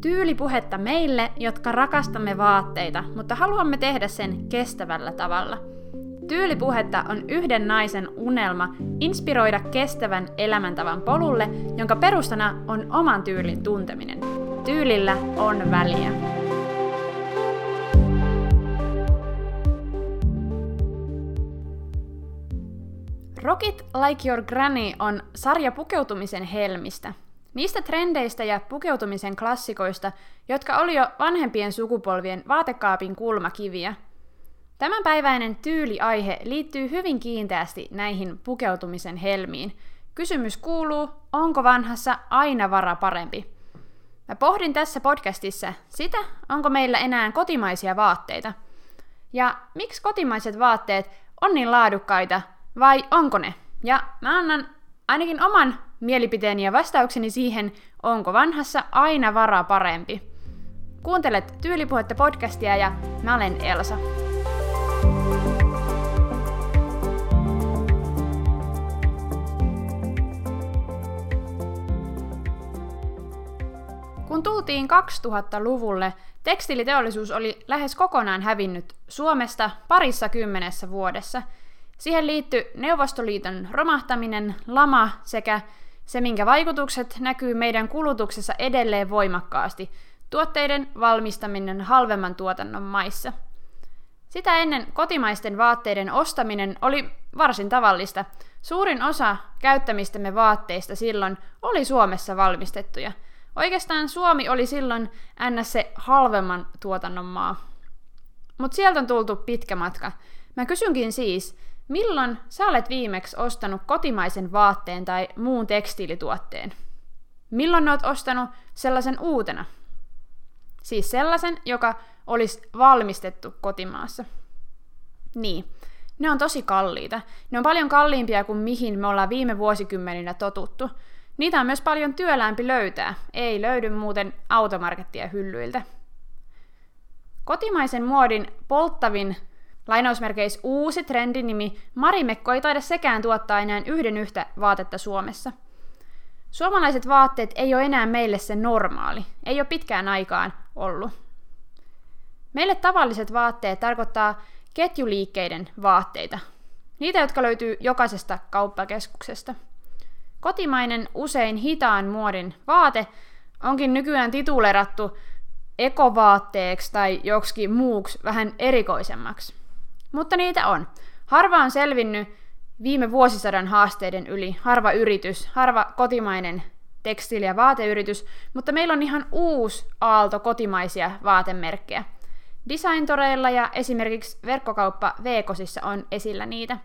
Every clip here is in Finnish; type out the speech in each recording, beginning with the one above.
Tyylipuhetta meille, jotka rakastamme vaatteita, mutta haluamme tehdä sen kestävällä tavalla. Tyylipuhetta on yhden naisen unelma inspiroida kestävän elämäntavan polulle, jonka perustana on oman tyylin tunteminen. Tyylillä on väliä. Rock It Like Your Granny on sarja pukeutumisen helmistä. Niistä trendeistä ja pukeutumisen klassikoista, jotka oli jo vanhempien sukupolvien vaatekaapin kulmakiviä. Tämänpäiväinen tyyliaihe liittyy hyvin kiinteästi näihin pukeutumisen helmiin. Kysymys kuuluu, onko vanhassa aina vara parempi? Mä pohdin tässä podcastissa sitä, onko meillä enää kotimaisia vaatteita. Ja miksi kotimaiset vaatteet on niin laadukkaita vai onko ne? Ja mä annan ainakin oman mielipiteeni ja vastaukseni siihen, onko vanhassa aina vara parempi. Kuuntelet Tyylipuhetta podcastia ja mä olen Elsa. Kun tultiin 2000-luvulle, tekstiiliteollisuus oli lähes kokonaan hävinnyt Suomesta parissa kymmenessä vuodessa – Siihen liittyi Neuvostoliiton romahtaminen, lama sekä se, minkä vaikutukset näkyy meidän kulutuksessa edelleen voimakkaasti, tuotteiden valmistaminen halvemman tuotannon maissa. Sitä ennen kotimaisten vaatteiden ostaminen oli varsin tavallista. Suurin osa käyttämistämme vaatteista silloin oli Suomessa valmistettuja. Oikeastaan Suomi oli silloin ns. se halvemman tuotannon maa. Mutta sieltä on tultu pitkä matka. Mä kysynkin siis, Milloin sä olet viimeksi ostanut kotimaisen vaatteen tai muun tekstiilituotteen? Milloin oot ostanut sellaisen uutena? Siis sellaisen, joka olisi valmistettu kotimaassa. Niin, ne on tosi kalliita. Ne on paljon kalliimpia kuin mihin me ollaan viime vuosikymmeninä totuttu. Niitä on myös paljon työlämpi löytää. Ei löydy muuten automarkettia hyllyiltä. Kotimaisen muodin polttavin Lainausmerkeis uusi trendinimi Marimekko ei taida sekään tuottaa enää yhden yhtä vaatetta Suomessa. Suomalaiset vaatteet ei ole enää meille se normaali, ei ole pitkään aikaan ollut. Meille tavalliset vaatteet tarkoittaa ketjuliikkeiden vaatteita, niitä, jotka löytyy jokaisesta kauppakeskuksesta. Kotimainen, usein hitaan muodin vaate onkin nykyään titulerattu ekovaatteeksi tai joksikin muuksi vähän erikoisemmaksi. Mutta niitä on. Harva on selvinnyt viime vuosisadan haasteiden yli, harva yritys, harva kotimainen tekstiili- ja vaateyritys, mutta meillä on ihan uusi aalto kotimaisia vaatemerkkejä. Designtoreilla ja esimerkiksi verkkokauppa Veekosissa on esillä niitä.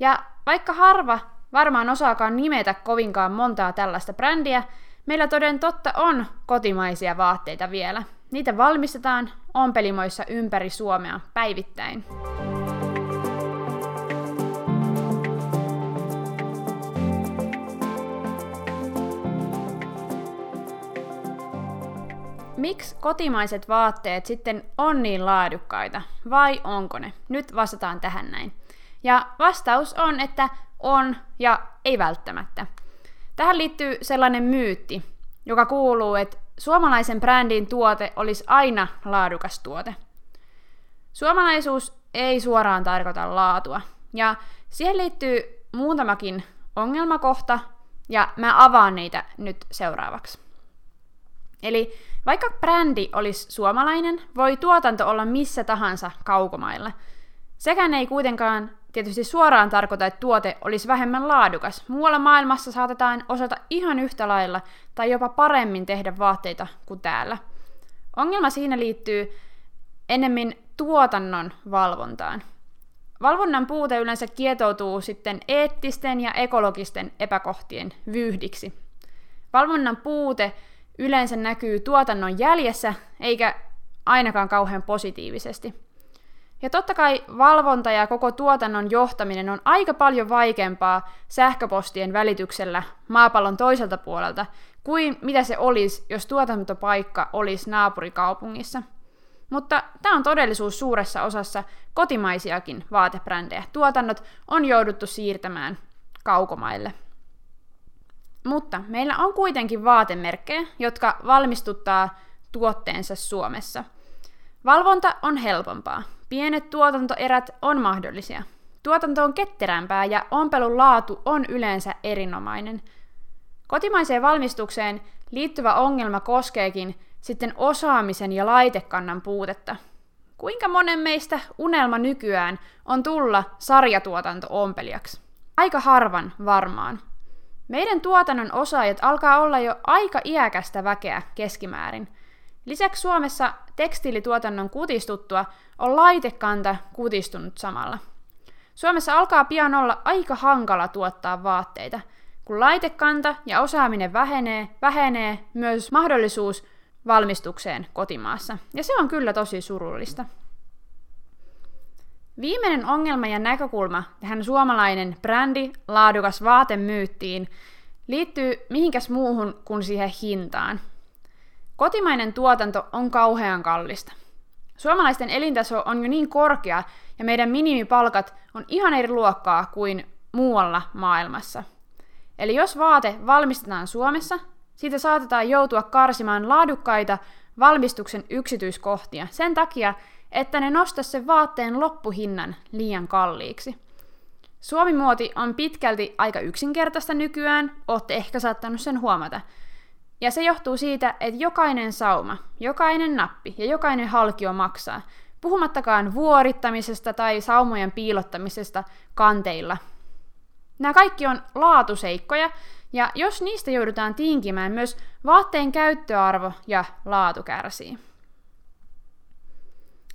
Ja vaikka harva varmaan osaakaan nimetä kovinkaan montaa tällaista brändiä, meillä toden totta on kotimaisia vaatteita vielä. Niitä valmistetaan ompelimoissa ympäri Suomea päivittäin. Miksi kotimaiset vaatteet sitten on niin laadukkaita, vai onko ne? Nyt vastataan tähän näin. Ja vastaus on, että on ja ei välttämättä. Tähän liittyy sellainen myytti, joka kuuluu, että suomalaisen brändin tuote olisi aina laadukas tuote. Suomalaisuus ei suoraan tarkoita laatua, ja siihen liittyy muutamakin ongelmakohta, ja mä avaan niitä nyt seuraavaksi. Eli vaikka brändi olisi suomalainen, voi tuotanto olla missä tahansa kaukomailla. Sekään ei kuitenkaan tietysti suoraan tarkoita, että tuote olisi vähemmän laadukas. Muualla maailmassa saatetaan osata ihan yhtä lailla tai jopa paremmin tehdä vaatteita kuin täällä. Ongelma siinä liittyy ennemmin tuotannon valvontaan. Valvonnan puute yleensä kietoutuu sitten eettisten ja ekologisten epäkohtien vyyhdiksi. Valvonnan puute yleensä näkyy tuotannon jäljessä, eikä ainakaan kauhean positiivisesti. Ja totta kai valvonta ja koko tuotannon johtaminen on aika paljon vaikeampaa sähköpostien välityksellä maapallon toiselta puolelta kuin mitä se olisi, jos tuotantopaikka olisi naapurikaupungissa. Mutta tämä on todellisuus suuressa osassa kotimaisiakin vaatebrändejä. Tuotannot on jouduttu siirtämään kaukomaille. Mutta meillä on kuitenkin vaatemerkkejä, jotka valmistuttaa tuotteensa Suomessa. Valvonta on helpompaa. Pienet tuotantoerät on mahdollisia. Tuotanto on ketterämpää ja ompelun laatu on yleensä erinomainen. Kotimaiseen valmistukseen liittyvä ongelma koskeekin sitten osaamisen ja laitekannan puutetta. Kuinka monen meistä unelma nykyään on tulla sarjatuotanto-ompelijaksi? Aika harvan varmaan. Meidän tuotannon osaajat alkaa olla jo aika iäkästä väkeä keskimäärin. Lisäksi Suomessa tekstiilituotannon kutistuttua on laitekanta kutistunut samalla. Suomessa alkaa pian olla aika hankala tuottaa vaatteita. Kun laitekanta ja osaaminen vähenee, vähenee myös mahdollisuus valmistukseen kotimaassa. Ja se on kyllä tosi surullista. Viimeinen ongelma ja näkökulma tähän suomalainen brändi, laadukas vaatemyyttiin liittyy mihinkäs muuhun kuin siihen hintaan. Kotimainen tuotanto on kauhean kallista. Suomalaisten elintaso on jo niin korkea ja meidän minimipalkat on ihan eri luokkaa kuin muualla maailmassa. Eli jos vaate valmistetaan Suomessa, siitä saatetaan joutua karsimaan laadukkaita valmistuksen yksityiskohtia sen takia, että ne nostaa sen vaatteen loppuhinnan liian kalliiksi. Suomimuoti on pitkälti aika yksinkertaista nykyään, olette ehkä saattanut sen huomata. Ja se johtuu siitä, että jokainen sauma, jokainen nappi ja jokainen halkio maksaa, puhumattakaan vuorittamisesta tai saumojen piilottamisesta kanteilla. Nämä kaikki on laatuseikkoja, ja jos niistä joudutaan tinkimään, myös vaatteen käyttöarvo ja laatu kärsii.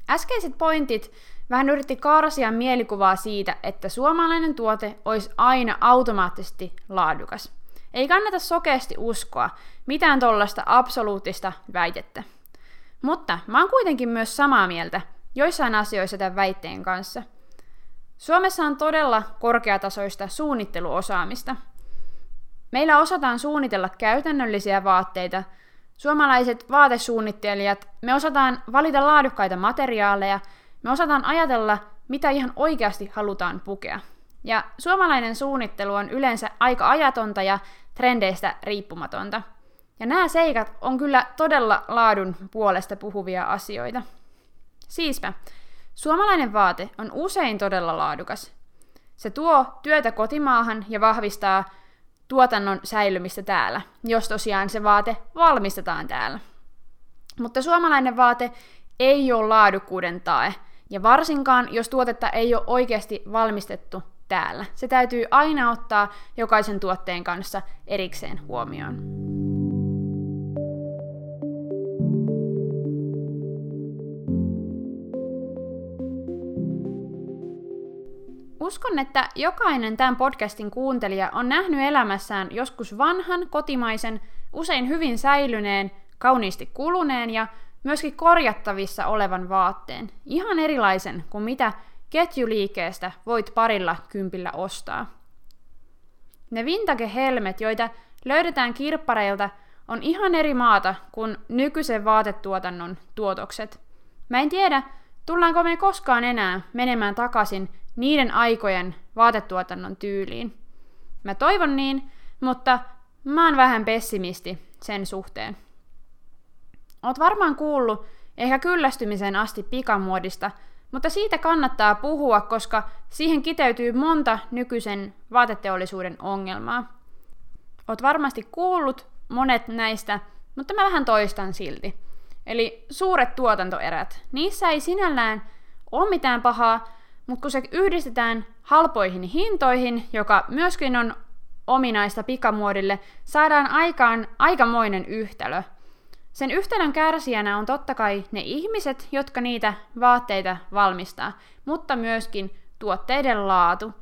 Äskeiset pointit vähän yritti karsia mielikuvaa siitä, että suomalainen tuote olisi aina automaattisesti laadukas. Ei kannata sokeasti uskoa mitään tollasta absoluuttista väitettä. Mutta mä oon kuitenkin myös samaa mieltä joissain asioissa tämän väitteen kanssa. Suomessa on todella korkeatasoista suunnitteluosaamista. Meillä osataan suunnitella käytännöllisiä vaatteita – Suomalaiset vaatesuunnittelijat, me osataan valita laadukkaita materiaaleja, me osataan ajatella, mitä ihan oikeasti halutaan pukea. Ja suomalainen suunnittelu on yleensä aika ajatonta ja trendeistä riippumatonta. Ja nämä seikat on kyllä todella laadun puolesta puhuvia asioita. Siispä, suomalainen vaate on usein todella laadukas. Se tuo työtä kotimaahan ja vahvistaa tuotannon säilymistä täällä, jos tosiaan se vaate valmistetaan täällä. Mutta suomalainen vaate ei ole laadukkuuden tae, ja varsinkaan jos tuotetta ei ole oikeasti valmistettu täällä. Se täytyy aina ottaa jokaisen tuotteen kanssa erikseen huomioon. Uskon, että jokainen tämän podcastin kuuntelija on nähnyt elämässään joskus vanhan, kotimaisen, usein hyvin säilyneen, kauniisti kuluneen ja myöskin korjattavissa olevan vaatteen. Ihan erilaisen kuin mitä ketjuliikeestä voit parilla kympillä ostaa. Ne vintage-helmet, joita löydetään kirppareilta, on ihan eri maata kuin nykyisen vaatetuotannon tuotokset. Mä en tiedä, tullaanko me koskaan enää menemään takaisin niiden aikojen vaatetuotannon tyyliin. Mä toivon niin, mutta mä oon vähän pessimisti sen suhteen. Oot varmaan kuullut ehkä kyllästymisen asti pikamuodista, mutta siitä kannattaa puhua, koska siihen kiteytyy monta nykyisen vaateteollisuuden ongelmaa. Oot varmasti kuullut monet näistä, mutta mä vähän toistan silti. Eli suuret tuotantoerät. Niissä ei sinällään ole mitään pahaa, mutta kun se yhdistetään halpoihin hintoihin, joka myöskin on ominaista pikamuodille, saadaan aikaan aikamoinen yhtälö. Sen yhtälön kärsijänä on totta kai ne ihmiset, jotka niitä vaatteita valmistaa, mutta myöskin tuotteiden laatu.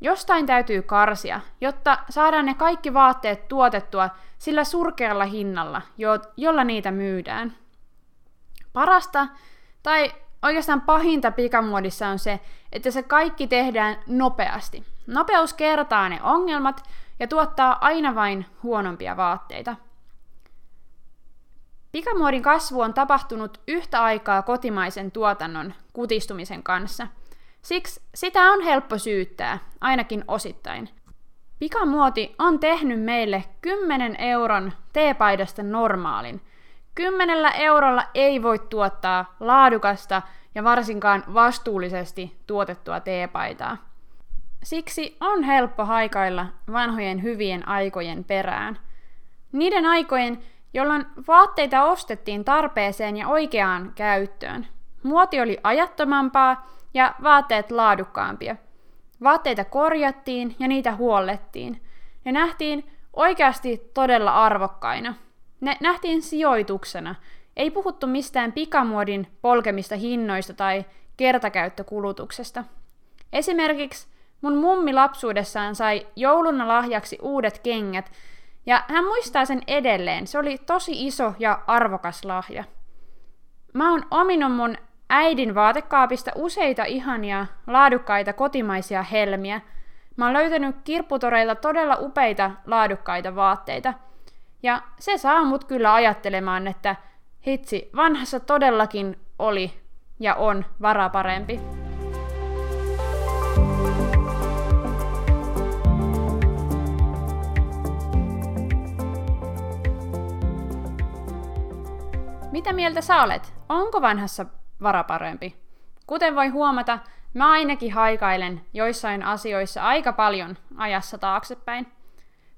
Jostain täytyy karsia, jotta saadaan ne kaikki vaatteet tuotettua sillä surkealla hinnalla, jo- jolla niitä myydään. Parasta tai oikeastaan pahinta pikamuodissa on se, että se kaikki tehdään nopeasti. Nopeus kertaa ne ongelmat ja tuottaa aina vain huonompia vaatteita. Pikamuodin kasvu on tapahtunut yhtä aikaa kotimaisen tuotannon kutistumisen kanssa. Siksi sitä on helppo syyttää, ainakin osittain. Pikamuoti on tehnyt meille 10 euron teepaidasta normaalin. Kymmenellä eurolla ei voi tuottaa laadukasta ja varsinkaan vastuullisesti tuotettua teepaitaa. Siksi on helppo haikailla vanhojen hyvien aikojen perään. Niiden aikojen, jolloin vaatteita ostettiin tarpeeseen ja oikeaan käyttöön. Muoti oli ajattomampaa ja vaatteet laadukkaampia. Vaatteita korjattiin ja niitä huollettiin. Ne nähtiin oikeasti todella arvokkaina. Ne nähtiin sijoituksena. Ei puhuttu mistään pikamuodin polkemista hinnoista tai kertakäyttökulutuksesta. Esimerkiksi mun mummi lapsuudessaan sai jouluna lahjaksi uudet kengät, ja hän muistaa sen edelleen. Se oli tosi iso ja arvokas lahja. Mä oon ominut mun äidin vaatekaapista useita ihania, laadukkaita kotimaisia helmiä. Mä oon löytänyt kirpputoreilta todella upeita, laadukkaita vaatteita. Ja se saa mut kyllä ajattelemaan, että hitsi, vanhassa todellakin oli ja on vara parempi. Mitä mieltä sä olet? Onko vanhassa vara parempi? Kuten voi huomata, mä ainakin haikailen joissain asioissa aika paljon ajassa taaksepäin.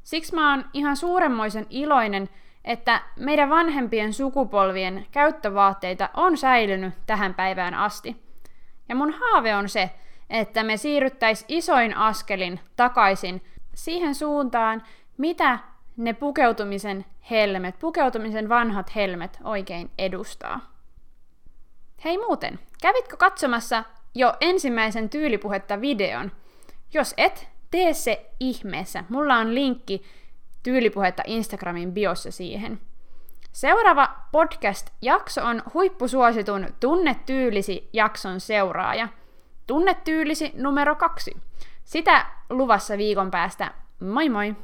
Siksi mä oon ihan suuremmoisen iloinen, että meidän vanhempien sukupolvien käyttövaatteita on säilynyt tähän päivään asti. Ja mun haave on se, että me siirryttäis isoin askelin takaisin siihen suuntaan, mitä ne pukeutumisen helmet, pukeutumisen vanhat helmet oikein edustaa. Hei muuten, kävitkö katsomassa jo ensimmäisen tyylipuhetta videon? Jos et, tee se ihmeessä. Mulla on linkki tyylipuhetta Instagramin biossa siihen. Seuraava podcast-jakso on huippusuositun Tunnetyylisi jakson seuraaja. Tunnetyylisi numero kaksi. Sitä luvassa viikon päästä. Moi moi!